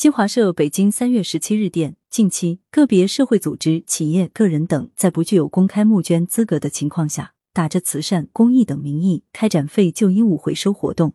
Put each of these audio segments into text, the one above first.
新华社北京三月十七日电，近期个别社会组织、企业、个人等在不具有公开募捐资格的情况下，打着慈善、公益等名义开展废旧衣物回收活动，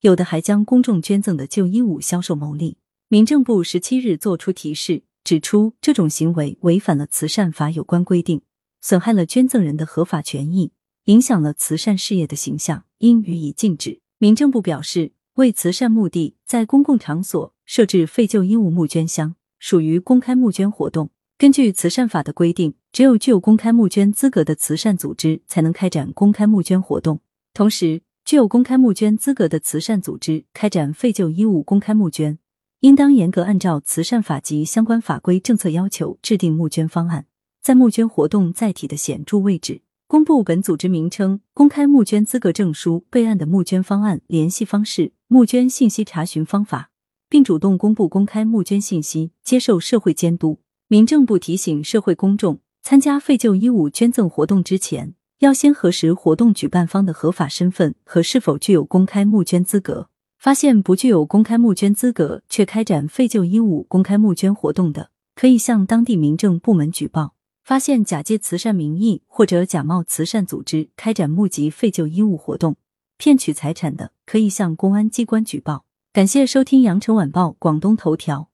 有的还将公众捐赠的旧衣物销售牟利。民政部十七日作出提示，指出这种行为违反了慈善法有关规定，损害了捐赠人的合法权益，影响了慈善事业的形象，应予以禁止。民政部表示。为慈善目的在公共场所设置废旧衣物募捐箱，属于公开募捐活动。根据慈善法的规定，只有具有公开募捐资格的慈善组织才能开展公开募捐活动。同时，具有公开募捐资格的慈善组织开展废旧衣物公开募捐，应当严格按照慈善法及相关法规政策要求制定募捐方案，在募捐活动载体的显著位置。公布本组织名称、公开募捐资格证书、备案的募捐方案、联系方式、募捐信息查询方法，并主动公布公开募捐信息，接受社会监督。民政部提醒社会公众，参加废旧衣物捐赠活动之前，要先核实活动举办方的合法身份和是否具有公开募捐资格。发现不具有公开募捐资格却开展废旧衣物公开募捐活动的，可以向当地民政部门举报。发现假借慈善名义或者假冒慈善组织开展募集废旧衣物活动、骗取财产的，可以向公安机关举报。感谢收听羊城晚报广东头条。